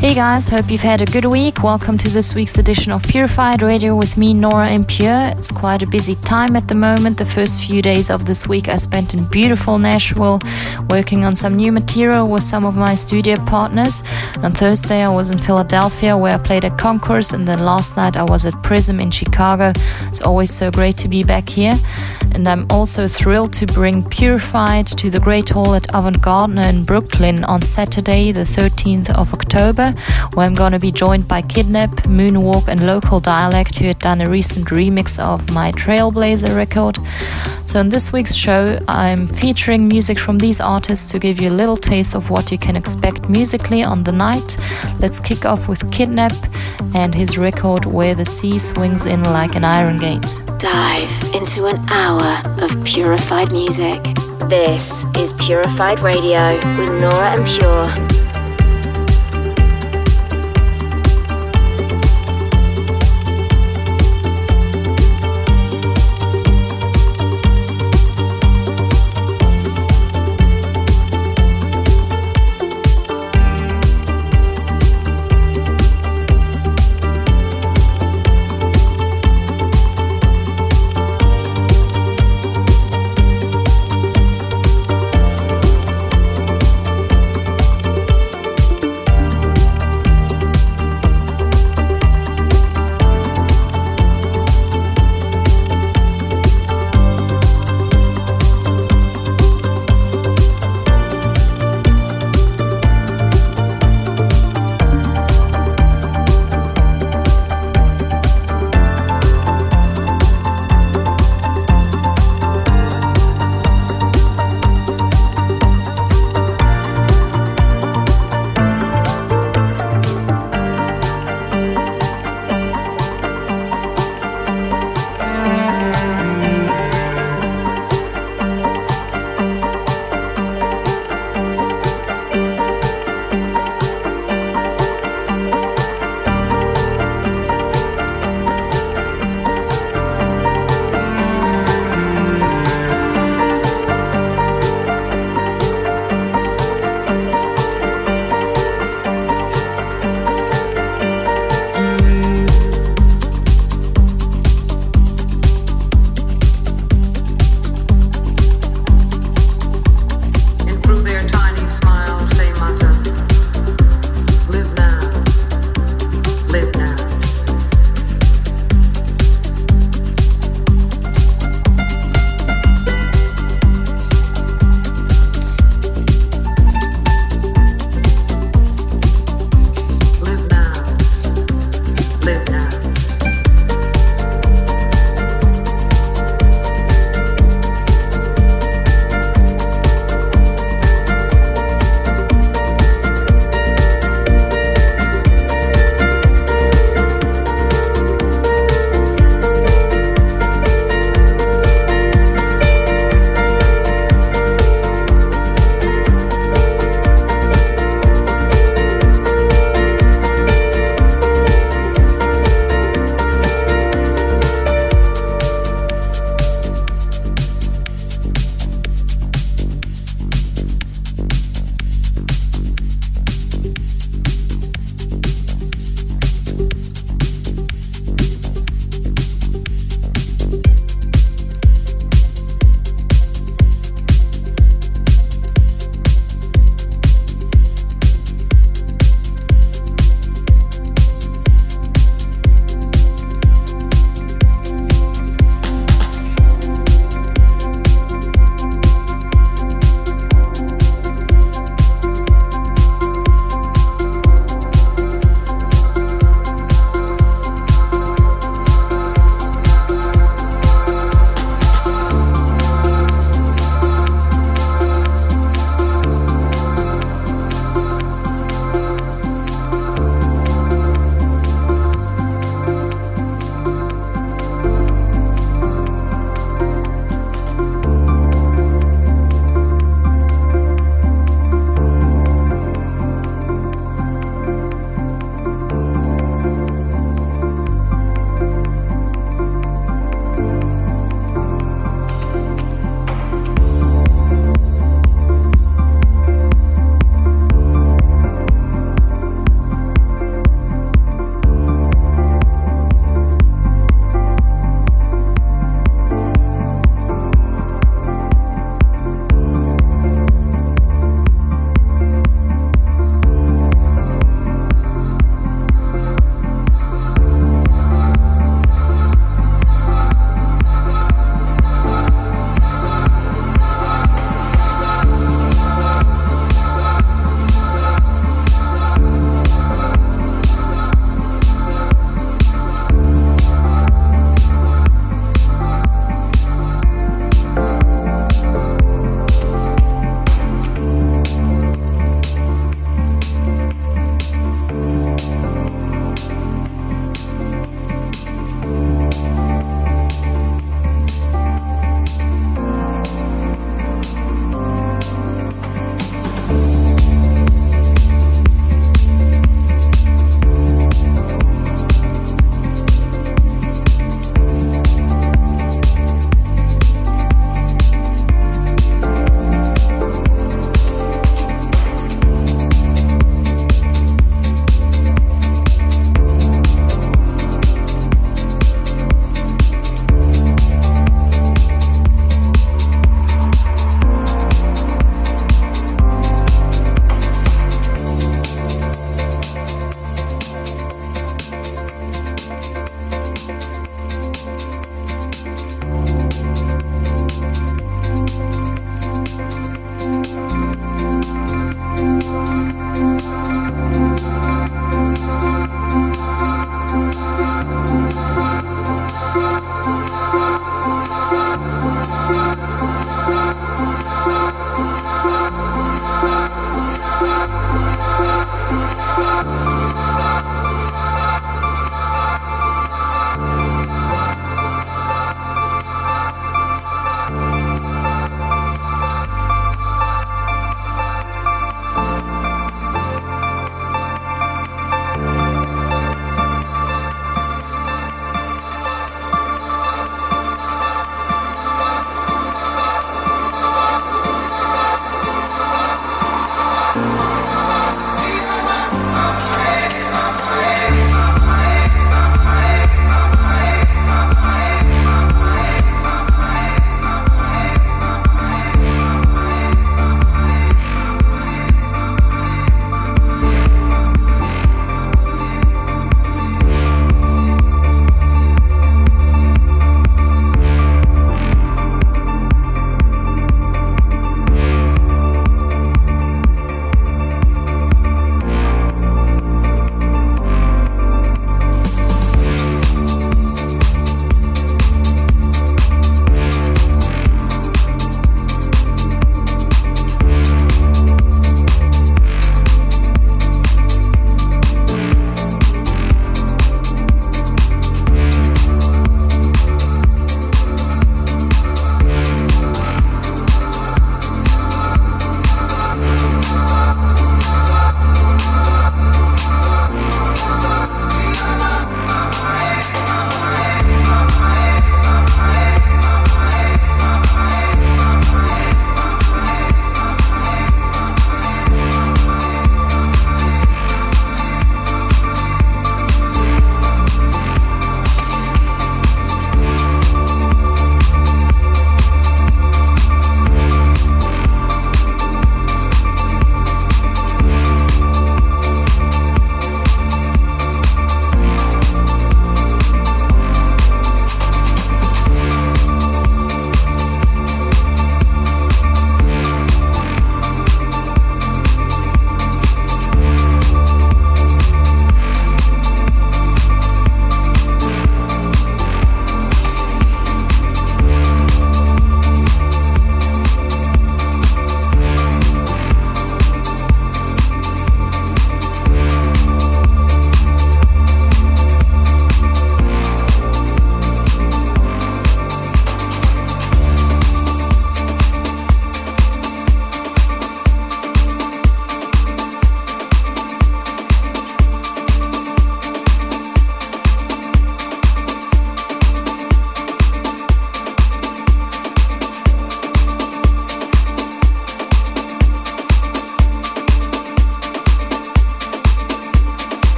Hey guys, hope you've had a good week. Welcome to this week's edition of Purified Radio with me, Nora En Pure. It's quite a busy time at the moment. The first few days of this week I spent in beautiful Nashville working on some new material with some of my studio partners. On Thursday I was in Philadelphia where I played at Concourse, and then last night I was at Prism in Chicago. It's always so great to be back here. And I'm also thrilled to bring Purified to the Great Hall at Avant Gardner in Brooklyn on Saturday, the 13th of October, where I'm going to be joined by Kidnap, Moonwalk, and Local Dialect, who had done a recent remix of my Trailblazer record. So, in this week's show, I'm featuring music from these artists to give you a little taste of what you can expect musically on the night. Let's kick off with Kidnap and his record Where the Sea Swings In Like an Iron Gate. Dive into an hour of purified music. This is Purified Radio with Nora En Pure.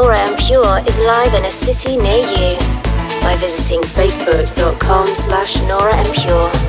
Nora Pure is live in a city near you by visiting facebook.com slash Nora Pure.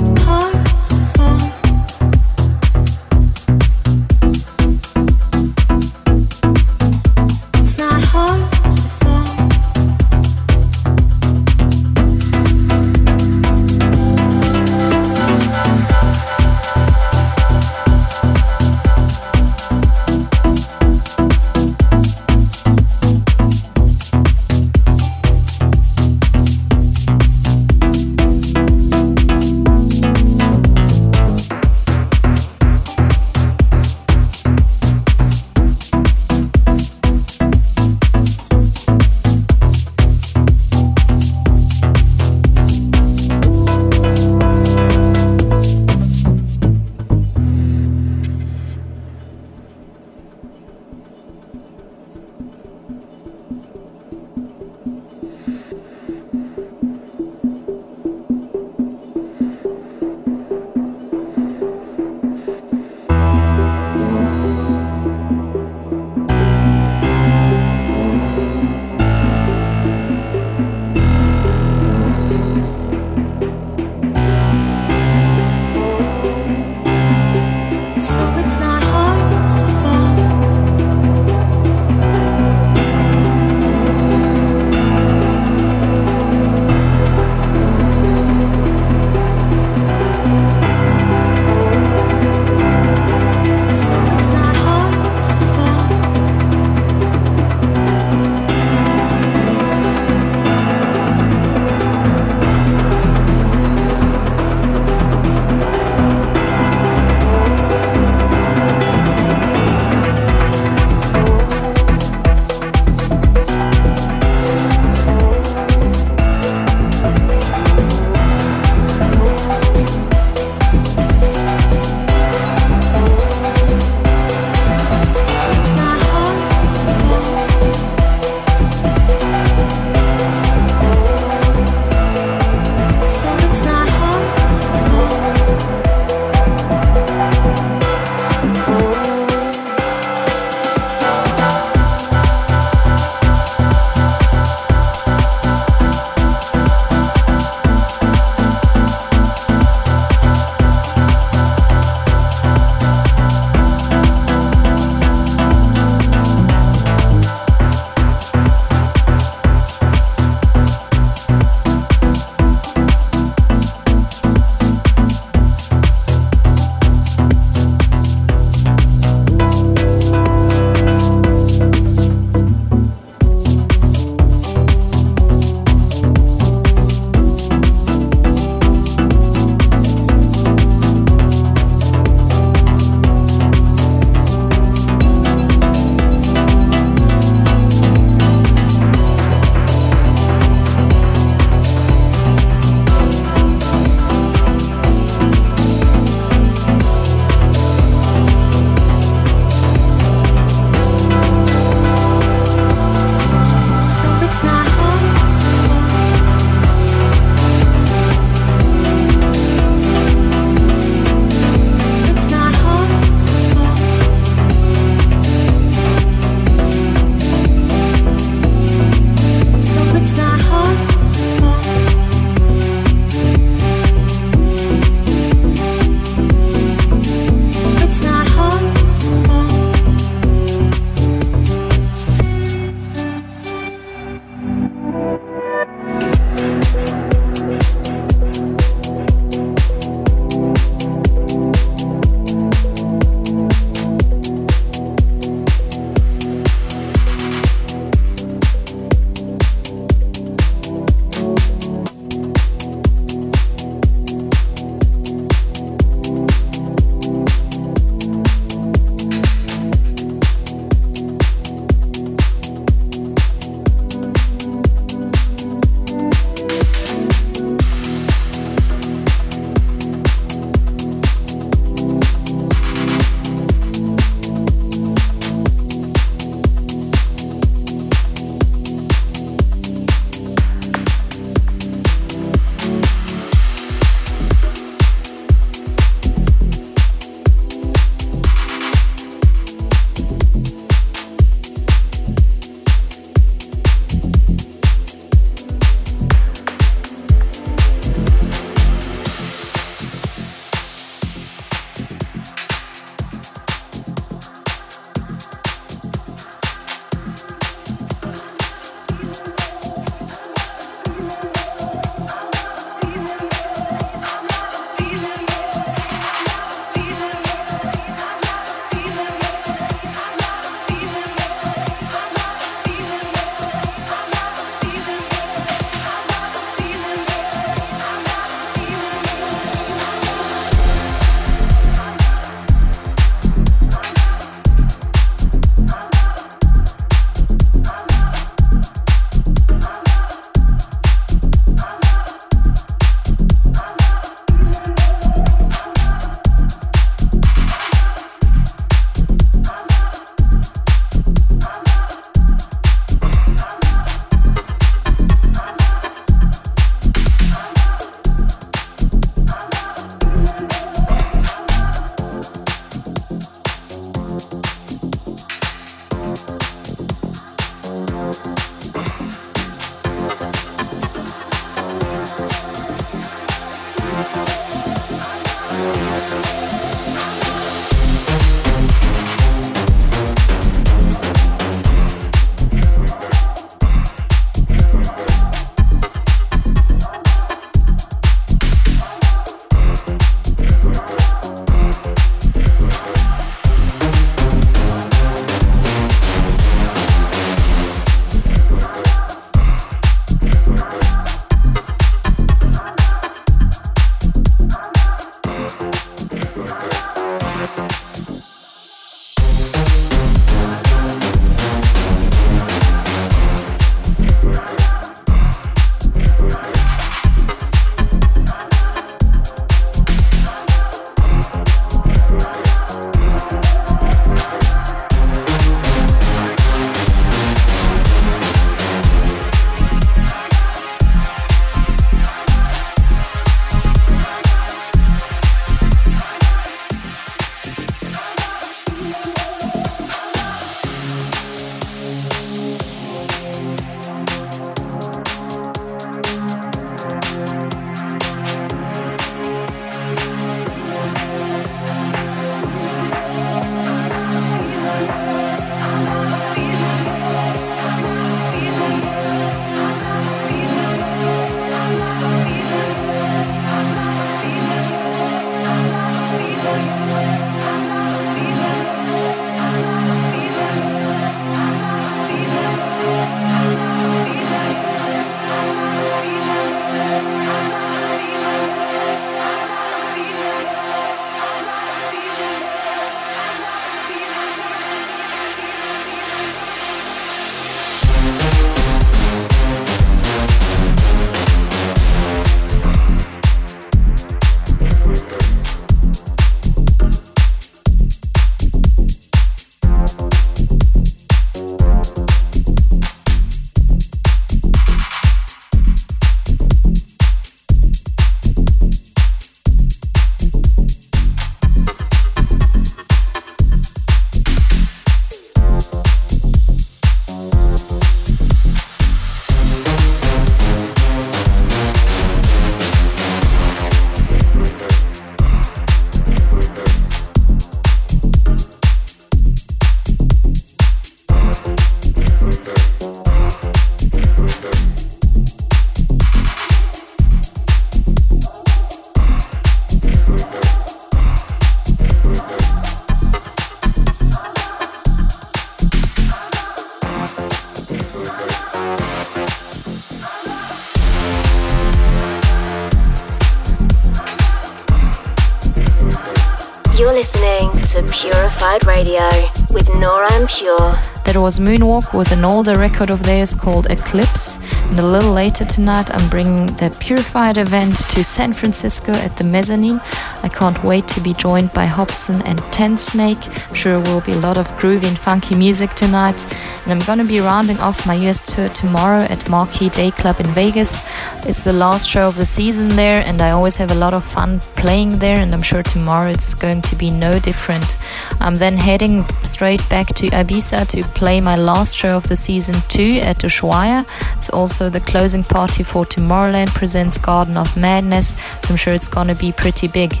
Was Moonwalk with an older record of theirs called Eclipse. And a little later tonight, I'm bringing the Purified event to San Francisco at the Mezzanine. I can't wait to be joined by Hobson and Tensnake. I'm sure will be a lot of groovy and funky music tonight. And I'm gonna be rounding off my US tour tomorrow at Marquee Day Club in Vegas. It's the last show of the season there, and I always have a lot of fun playing there, and I'm sure tomorrow it's going to be no different. I'm then heading straight back to Ibiza to play my last show of the season two at Ushuaia. It's also the closing party for Tomorrowland presents Garden of Madness, so I'm sure it's gonna be pretty big.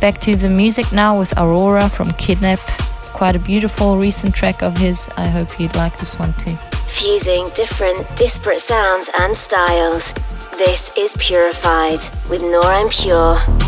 Back to the music now with Aurora from Kidnap. Quite a beautiful recent track of his. I hope you'd like this one too. Fusing different, disparate sounds and styles. This is Purified with Nora En Pure.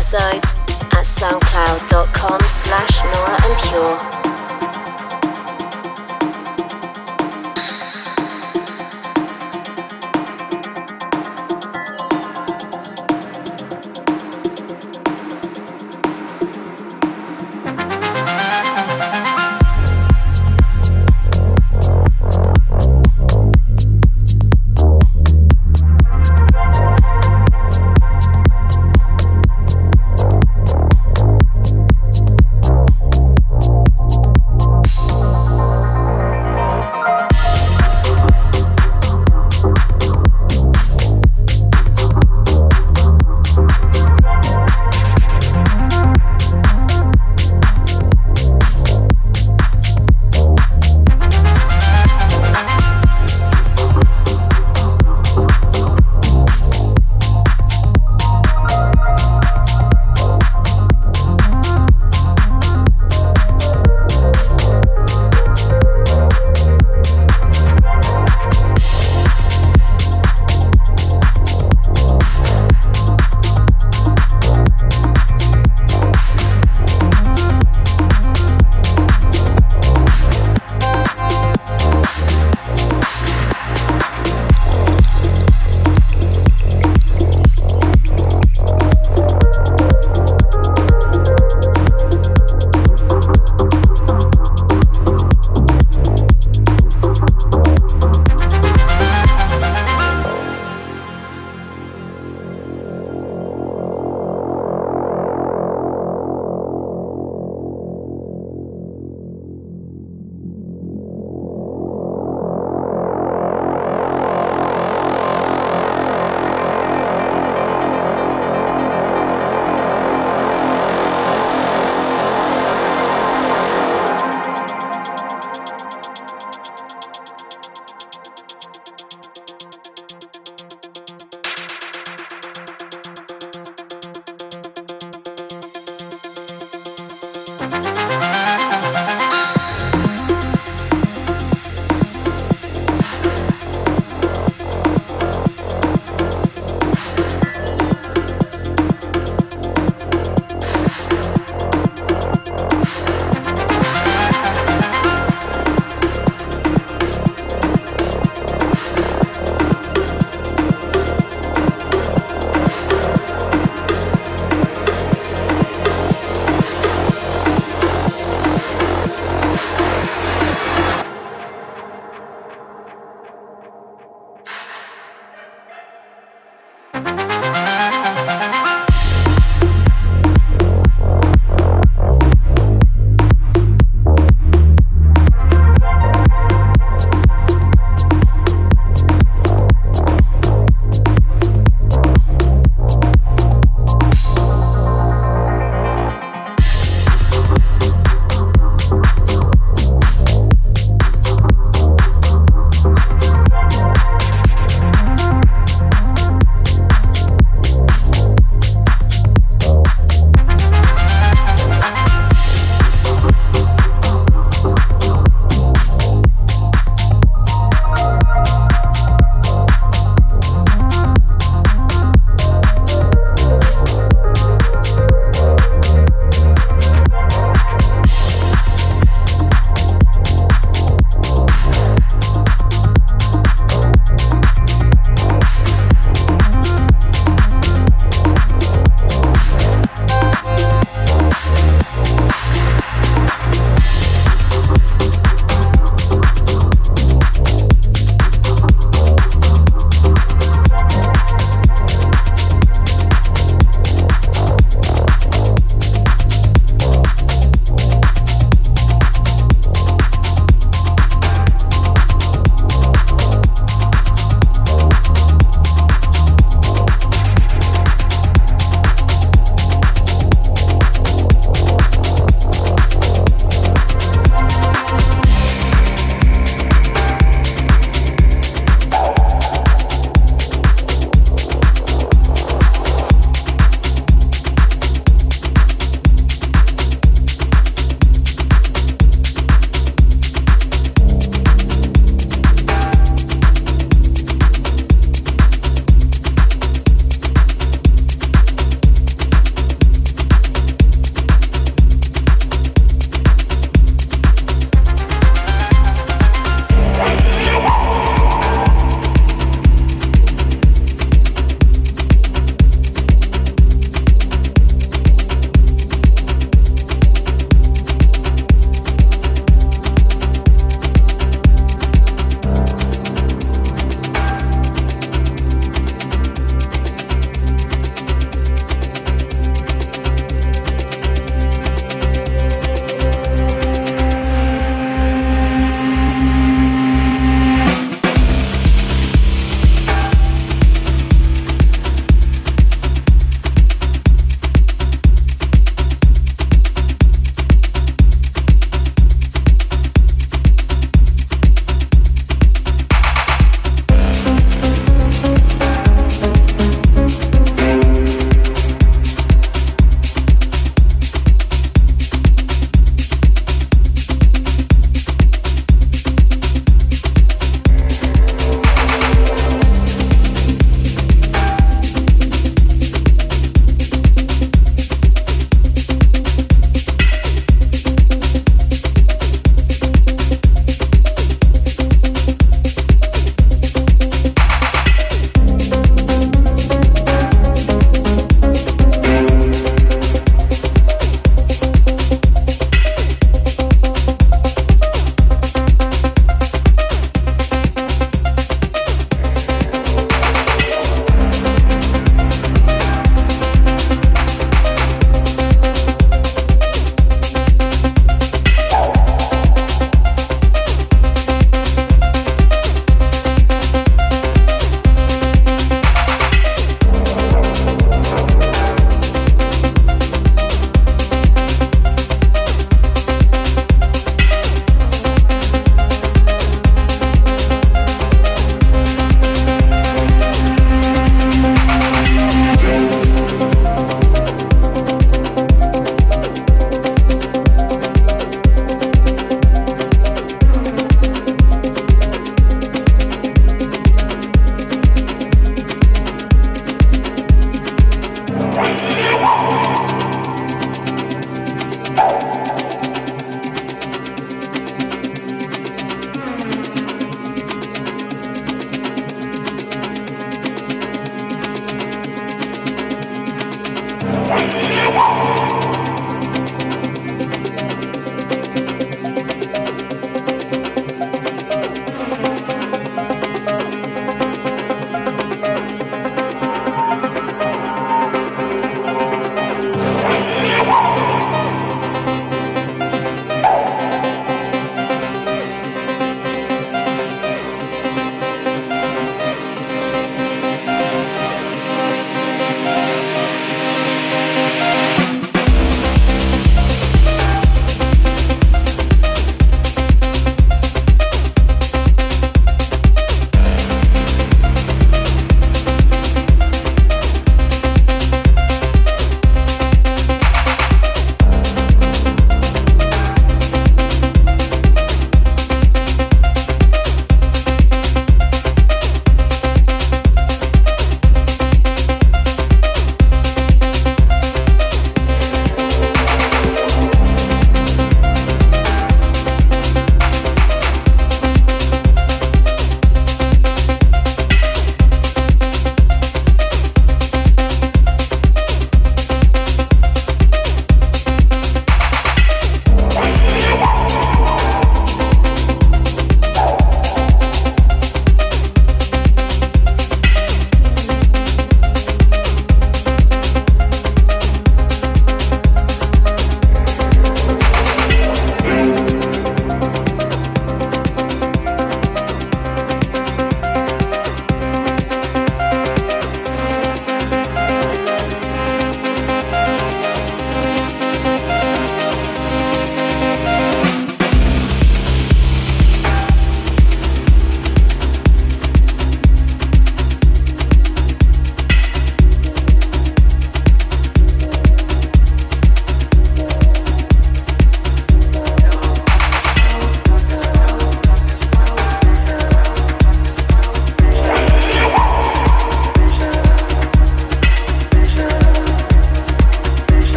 Episodes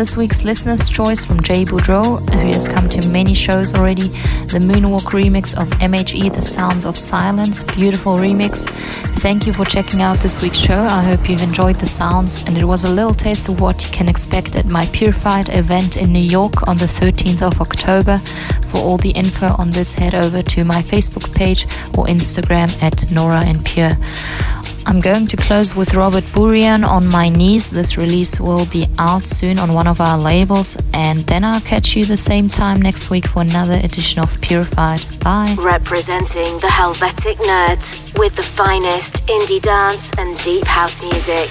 this week's listener's choice from Jay Boudreau, who has come to many shows already. The Moonwalk remix of MHE, The Sounds of Silence. Beautiful remix. Thank you for checking out this week's show. I hope you've enjoyed the sounds, and it was a little taste of what you can expect at my Purified event in New York on the 13th of October. For all the info on this, head over to my Facebook page or Instagram at Nora En Pure. I'm going to close with Robert Burian on my knees. This release will be out soon on one of our labels, and then I'll catch you the same time next week for another edition of Purified. Bye. Representing the Helvetic Nerds with the finest indie dance and deep house music.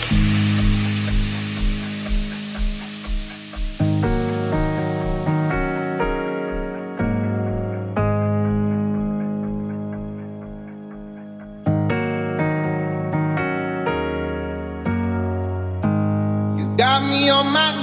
got me on my